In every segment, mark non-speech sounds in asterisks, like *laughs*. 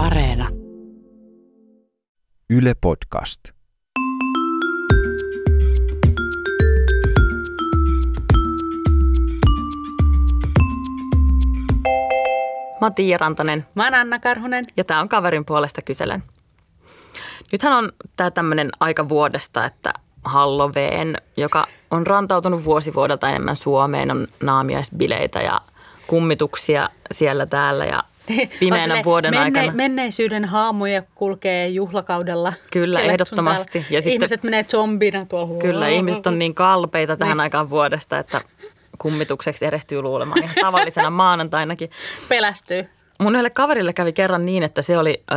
Areena. Yle Podcast. Mä oon Tiia Rantanen Mä oon Anna Karhunen. ja tää on kaverin puolesta kyselen. Nythän on tää tämmönen aika vuodesta, että Halloween, joka on rantautunut vuosi vuodelta enemmän Suomeen, on naamiaisbileitä ja kummituksia siellä täällä ja pimeänä silleen vuoden menne- aikana. Menneisyyden haamuja kulkee juhlakaudella. Kyllä, siellä ehdottomasti. Ja sitten- ihmiset menee zombina tuolla. Kyllä, ihmiset on niin kalpeita tähän Niin. aikaan vuodesta, että kummitukseksi erehtyy luulemaan ihan tavallisena maanantainakin. Pelästyy. Mun yhdelle kaverille kävi kerran niin, että se oli ö,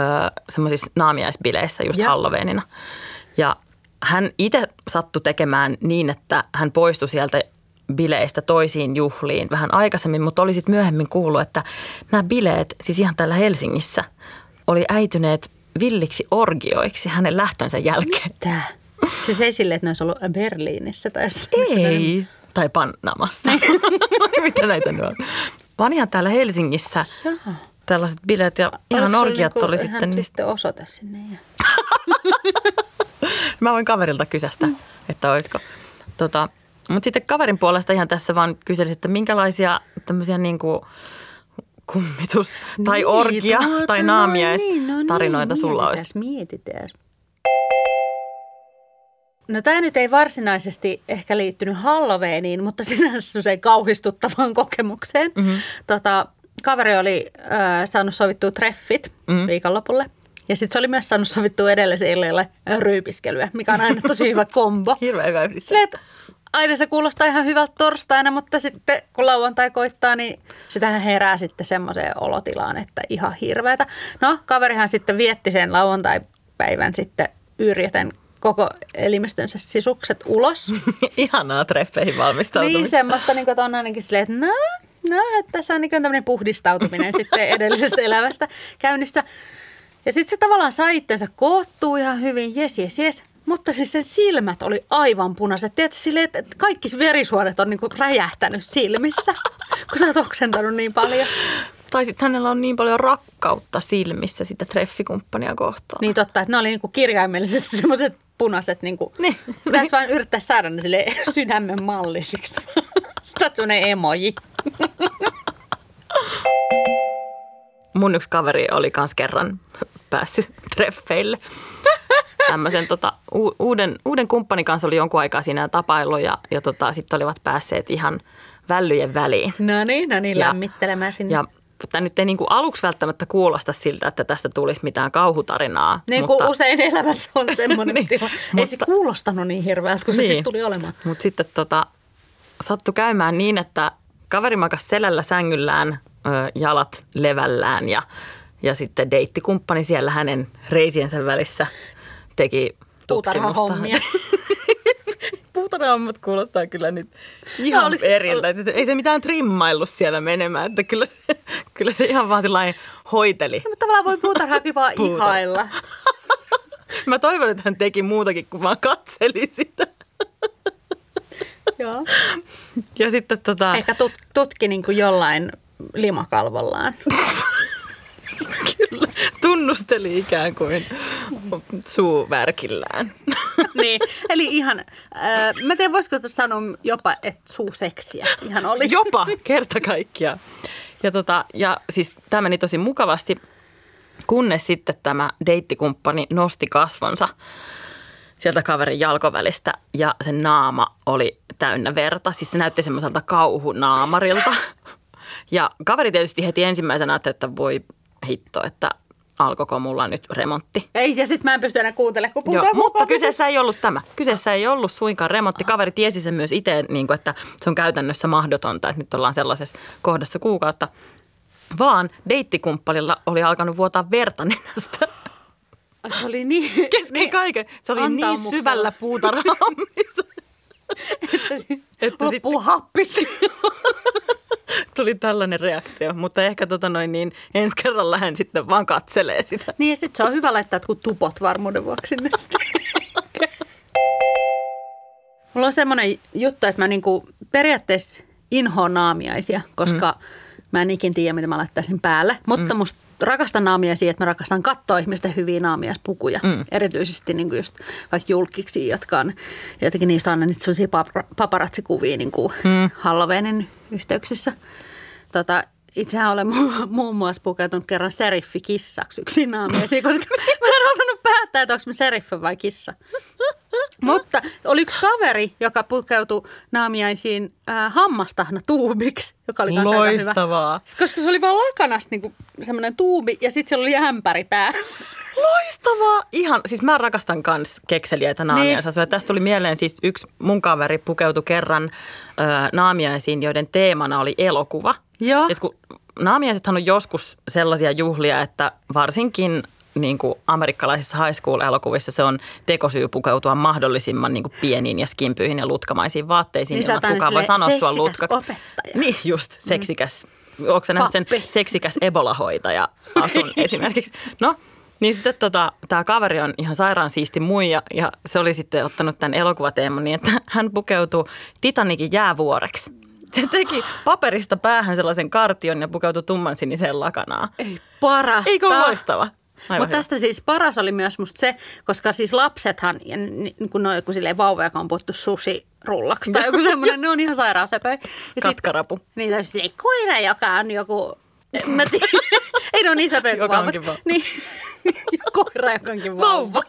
semmoisissa naamiaisbileissä just Ja. Halloweenina. Ja hän itse sattui tekemään niin, että hän poistui sieltä bileistä toisiin juhliin vähän aikaisemmin, mutta oli sitten myöhemmin kuullut, että nämä bileet, siis ihan täällä Helsingissä, oli äityneet villiksi orgioiksi hänen lähtönsä jälkeen. Tää. Siis ei silleen, että ne olisi ollut Berliinissä tai Ei. Tai Panamasta. *laughs* Mitä näitä nyt on? Vaan ihan täällä Helsingissä Jaha. tällaiset bileet ja ihan orgiat oli ihan sitten. Niin, sitten osoite sinne. Ja... *laughs* mä voin kaverilta kysästä, että olisiko. Tota, mutta sitten kaverin puolesta ihan tässä vaan kyselisin, että minkälaisia tämmöisiä niin kuin kummitus tai Niin, orgia tuota, tai no naamiais niin, no niin, tarinoita sulla olisi. Mietitään. No tämä nyt ei varsinaisesti ehkä liittynyt Halloweeniin, mutta sinänsä se kauhistuttavaan kokemukseen. Mm-hmm. Tota, kaveri oli äh, saanut sovittua treffit Mm. mm. viikonlopulle. Ja sitten se oli myös saanut sovittua edellisen illalle ryypiskelyä, mikä on aina tosi hyvä kombo. *laughs* Hirveän hyvä yhdistys. Aina se kuulostaa ihan hyvältä torstaina, mutta sitten kun lauantai koittaa, niin sitähän herää sitten semmoiseen olotilaan, että ihan hirveätä. No, kaverihan sitten vietti sen lauantai-päivän sitten yrjäten koko elimistönsä sisukset ulos. *laughs* Ihanaa treffeihin valmistautumista. niin semmoista, niin kuin, että on ainakin silleen, että no, no että tässä on niin tämmöinen puhdistautuminen *laughs* sitten edellisestä elämästä käynnissä. Ja sitten se tavallaan sai itsensä koottua ihan hyvin, jes, jes, jes. Mutta siis sen silmät oli aivan punaiset. Tiedätkö, silleen, että kaikki verisuonet on niinku räjähtänyt silmissä, *laughs* kun sä oot oksentanut niin paljon. Tai sitten hänellä on niin paljon rakkautta silmissä sitä treffikumppania kohtaan. Niin totta, että ne oli niinku kirjaimellisesti *laughs* semmoiset punaiset. Niinku, Niin. Pitäisi vain yrittää saada ne sille sydämen mallisiksi. *laughs* Semmoinen emoji. mun yksi kaveri oli kans kerran päässyt *laughs* treffeille. Tämmöisen tota, u- uuden, uuden kumppanin kanssa oli jonkun aikaa siinä tapailu ja, ja tota, sitten olivat päässeet ihan vällyjen väliin. No niin, no niin, lämmittelemään sinne. Ja tämä nyt ei niinku aluksi välttämättä kuulosta siltä, että tästä tulisi mitään kauhutarinaa. Niin kuin usein elämässä on semmoinen *laughs* Niin, tila. Ei se mutta- kuulostanut niin hirveältä, kun se Niin. sitten tuli olemaan. Mutta sitten tota, sattui käymään niin, että kaveri makas selällä sängyllään, ö, jalat levällään ja, ja sitten deittikumppani siellä hänen reisiensä välissä teki tutkimusta. *laughs* Puutarhahommat kuulostaa kyllä nyt ihan No, eriltä. Että Ei se mitään trimmaillut siellä menemään, että kyllä se, kyllä se ihan vaan sellainen hoiteli. Mutta tavallaan voi puutarhaakin vaan *laughs* Puutar- ihailla. *laughs* Mä toivon, että hän teki muutakin kuin vaan katseli sitä. Joo. Ja sitten tota, Ehkä tut, tutki niin kuin jollain limakalvollaan. Kyllä tunnusteli ikään kuin suuvärkillään. niin, eli ihan, äh, mä tiedän voisiko sanoa jopa, että suuseksiä ihan oli. Jopa kerta kaikkiaan. Ja, tota, ja siis tämä meni tosi mukavasti, kunnes sitten tämä deittikumppani nosti kasvonsa sieltä kaverin jalkovälistä ja sen naama oli täynnä verta. Siis se näytti semmoiselta kauhunaamarilta. Ja kaveri tietysti heti ensimmäisenä ajatteli, että voi hitto, että alkoiko mulla nyt remontti. Ei, ja sitten mä en pysty enää kuuntelemaan, kun Joo, puhutaan mutta kyseessä ei ollut tämä. Kyseessä ei ollut suinkaan remontti. Kaveri tiesi sen myös itse, niin kuin, että se on käytännössä mahdotonta, että nyt ollaan sellaisessa kohdassa kuukautta. Vaan deittikumppanilla oli alkanut vuotaa verta nenästä. Se oli niin... Kesken niin, kaiken. Se oli niin syvällä puutarhahommissa. *laughs* että Loppuu happi. *laughs* Tuli tällainen reaktio, mutta ehkä tota noin niin, ensi kerralla hän sitten vaan katselee sitä. niin ja sitten se on hyvä laittaa jotkut tupot varmuuden vuoksi. *laughs* Mulla on semmoinen juttu, että mä niinku periaatteessa inhoon naamiaisia, koska mm. Mä en ikin tiedä, mitä mä laittaisin päälle. Mutta mm. musta rakastan naamiaisia, että mä rakastan katsoa ihmisten hyviä naamiaispukuja. Mm. Erityisesti niin kuin just vaikka julkiksi, jotka on jotenkin niistä on niitä sellaisia pap- paparatsikuvia niin kuin mm. Halloweenin yhteyksissä. Tota, Itsehän olen mu- muun muassa pukeutunut kerran seriffikissaksi yksin naamiesi, koska *laughs* mä en osannut päättää, että onko mä seriffi vai kissa. Mutta oli yksi kaveri, joka pukeutui naamiaisiin äh, hammastahna tuubiksi, joka oli myös aika hyvä. Loistavaa. Koska se oli vaan lakanasta niin semmoinen tuubi ja sitten siellä oli ämpäri päässä. Loistavaa! Ihan, siis mä rakastan kans kekseliäitä naamiaisasuja. Niin. Tästä tuli mieleen siis yksi mun kaveri pukeutui kerran ö, naamiaisiin, joiden teemana oli elokuva. Joo. Et kun naamiaisethan on joskus sellaisia juhlia, että varsinkin niin kuin amerikkalaisissa high school-elokuvissa se on tekosyy pukeutua mahdollisimman niin kuin pieniin ja skimpyihin ja lutkamaisiin vaatteisiin, Niin ilman, kukaan voi sanoa sua lutkaksi. opettaja. Niin just, seksikäs. Onko sä nähnyt sen seksikäs Ebola-hoitaja asun *laughs* esimerkiksi? No, niin sitten tota, tämä kaveri on ihan sairaan siisti muija ja se oli sitten ottanut tämän elokuvateeman niin, että hän pukeutui Titanikin jäävuoreksi. Se teki paperista päähän sellaisen kartion ja pukeutui tumman siniseen lakanaan. Ei parasta. Eikö loistava? Mutta tästä siis paras oli myös musta se, koska siis lapsethan, ja kun ne on joku silleen vauva, joka on puhuttu susirullaksi tai joku *laughs* semmoinen, ne on ihan sairaan söpöjä. Ja sit- Katkarapu. Niin, tai silleen koira, joka on joku, *laughs* en mä tiedä, *laughs* ei ne ole niin söpöjä kuin Joka vauvat. onkin vauva. Niin, koira, joka onkin vauva.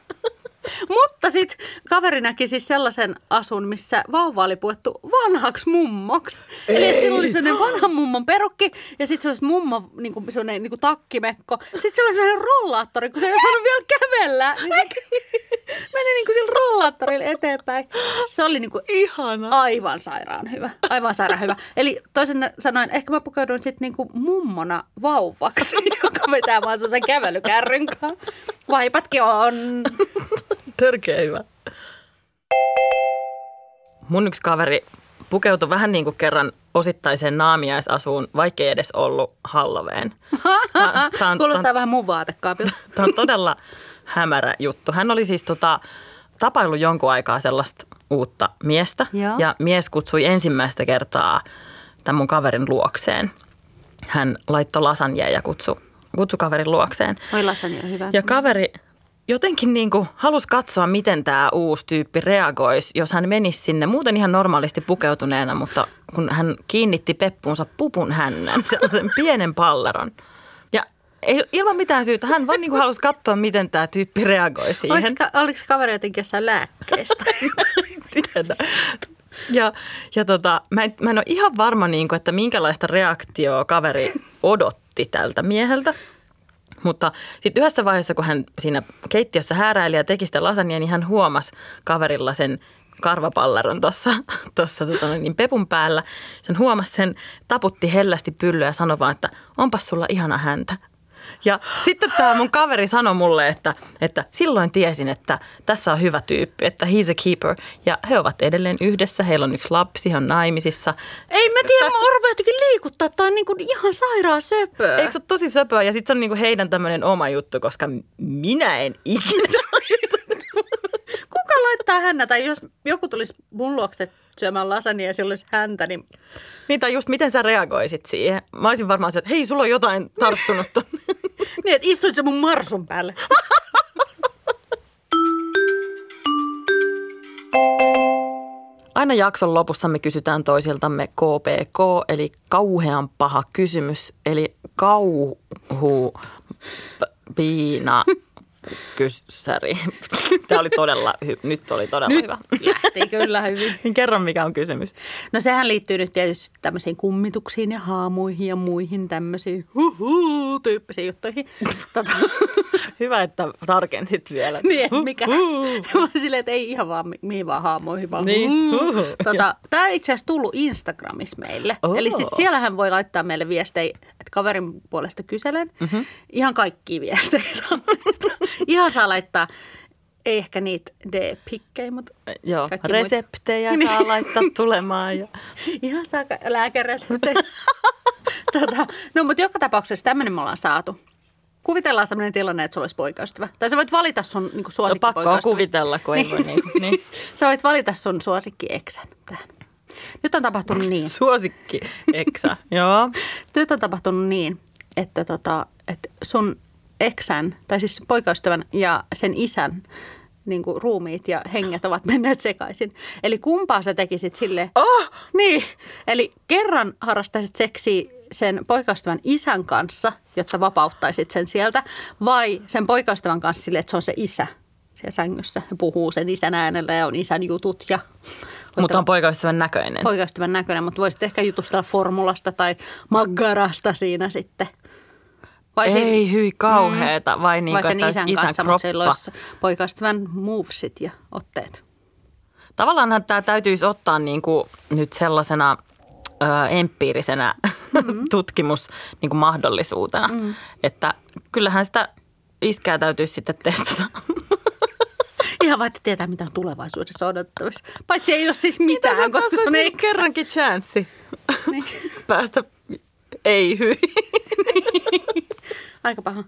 Mutta sitten kaveri näki siis sellaisen asun, missä vauva oli puettu vanhaksi mummoksi. Eli että sillä oli sellainen vanhan mummon perukki ja sitten sellainen mummo, niin kuin, sellainen niin kuin takkimekko. Sitten se oli sellainen rollaattori, kun se ei osannut vielä kävellä. Niin se *laughs* meni niin kuin sillä rollaattorilla eteenpäin. Se oli niin kuin Ihana. aivan sairaan hyvä. Aivan sairaan hyvä. Eli toisin sanoen, ehkä mä pukeuduin sitten niinku mummona vauvaksi, *laughs* joka vetää vaan sen kävelykärryn kanssa. Vaipatkin on. Törkeä hyvä. Mun yksi kaveri pukeutui vähän niin kuin kerran osittaiseen naamiaisasuun, vaikkei edes ollut Halloween. *laughs* Tää- tää on- Kuulostaa on- vähän mun vaatekaapilta. *laughs* Tämä on todella hämärä juttu. Hän oli siis tota, tapaillut jonkun aikaa sellaista uutta miestä. Joo. Ja mies kutsui ensimmäistä kertaa tämän mun kaverin luokseen. Hän laittoi lasanjea ja kutsui, kutsui kaverin luokseen. Oi lasagna on hyvä. Ja kaveri jotenkin niin kuin halusi katsoa, miten tämä uusi tyyppi reagoisi, jos hän menisi sinne muuten ihan normaalisti pukeutuneena, mutta kun hän kiinnitti peppuunsa pupun hännän, *laughs* sellaisen pienen palleron. Ja ei, ilman mitään syytä, hän vaan niin kuin halusi katsoa, miten tämä tyyppi reagoi siihen. Oliko, ka- oliko kaveri jotenkin jossain lääkkeestä? *laughs* Ja, ja tota, mä, en, mä en ole ihan varma, niin kuin, että minkälaista reaktioa kaveri odotti tältä mieheltä. Mutta sitten yhdessä vaiheessa, kun hän siinä keittiössä hääräili ja teki sitä lasagnia, niin hän huomasi kaverilla sen karvapalleron tuossa *laughs* tossa, tota, niin pepun päällä. Sen huomasi sen, taputti hellästi pyllyä ja sanoi vaan, että onpas sulla ihana häntä. Ja sitten tämä mun kaveri sanoi mulle, että, että silloin tiesin, että tässä on hyvä tyyppi, että he's a keeper. Ja he ovat edelleen yhdessä, heillä on yksi lapsi, he on naimisissa. Ei mä tiedä, mä rupean jotenkin liikuttaa. Toi on niinku ihan sairaan söpöä. Eikö se ole tosi söpöä? Ja sitten se on niinku heidän tämmöinen oma juttu, koska minä en ikinä. *laughs* Kuka laittaa hännä? Tai jos joku tulisi mun luokse syömään lasagnia ja sillä olisi häntä, niin niin tai just miten sä reagoisit siihen? Mä olisin varmaan se, että hei, sulla on jotain tarttunut tonne. Niin, että istuit se mun marsun päälle. Aina jakson lopussa me kysytään toisiltamme KPK, eli kauhean paha kysymys, eli kauhu piina kyssäri. *laughs* Tämä oli todella hy- nyt oli todella Nyt hyvä. lähti kyllä hyvin. *laughs* Kerro, mikä on kysymys. No sehän liittyy nyt tietysti tämmöisiin kummituksiin ja haamuihin ja muihin tämmöisiin huhu, tyyppisiin juttuihin. *laughs* Tota, Hyvä, että tarkensit vielä. niin, mikä? Silleen, että ei ihan vaan mi- mihin vaan haamuihin, vaan Niin. huhu. tota, Tämä on itse asiassa tullut Instagramissa meille. Oo. Eli siis siellähän voi laittaa meille viestejä, että kaverin puolesta kyselen. Mm-hmm. Ihan kaikkia viestejä. *laughs* Ihan saa laittaa, ei ehkä niitä D-pikkejä, mutta Joo, reseptejä muita. saa laittaa tulemaan. Ja... Ihan saa lääkereseptejä. *laughs* tota, no mutta joka tapauksessa tämmöinen me ollaan saatu. Kuvitellaan sellainen tilanne, että sulla olisi poikaystävä. Tai sä voit valita sun niin Se on pakko suosikkipoikaystävästä. kuvitella, kun ei voi niin, niin. *laughs* Sä voit valita sun suosikkieksän tähän. Nyt on tapahtunut niin. Suosikki, eksä. Joo. Nyt on tapahtunut niin, että, tota, että sun eksän, tai siis poikaystävän ja sen isän niin kuin ruumiit ja henget ovat *laughs* menneet sekaisin. Eli kumpaa sä tekisit sille? Oh! Niin, eli kerran harrastaisit seksiä sen poikaystävän isän kanssa, jotta vapauttaisit sen sieltä, vai sen poikaystävän kanssa sille, että se on se isä siellä sängyssä ja puhuu sen isän äänellä ja on isän jutut ja Mutta on poikaystävän näköinen. poikaystävän näköinen, mutta voisit ehkä jutustella formulasta tai maggarasta siinä sitten. Vai siinä- Ei hyi kauheeta, vai niin vai kuin, sen että isän isän kanssa, mutta kroppa. siellä olisi poikaystävän movesit ja otteet. Tavallaan tämä täytyisi ottaa niin kuin nyt sellaisena ö, empiirisenä mm-hmm. *laughs* tutkimus niin kuin mahdollisuutena, mm. että kyllähän sitä iskää täytyisi sitten testata. *laughs* Ihan vaikka tietää, mitä on tulevaisuudessa odotettavissa. Paitsi ei ole siis mitään, koska se on niin kerrankin chanssi *laughs* Niin. päästä ei hyi. Aika paha.